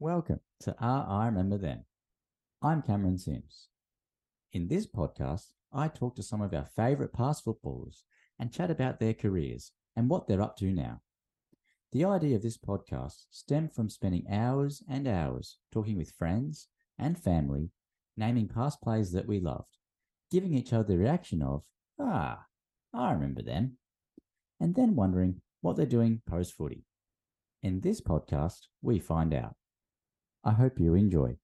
Welcome to Ah, I Remember Them. I'm Cameron Sims. In this podcast, I talk to some of our favourite past footballers and chat about their careers and what they're up to now. The idea of this podcast stemmed from spending hours and hours talking with friends and family, naming past players that we loved, giving each other the reaction of, ah, I remember them, and then wondering what they're doing post footy. In this podcast, we find out. I hope you enjoy.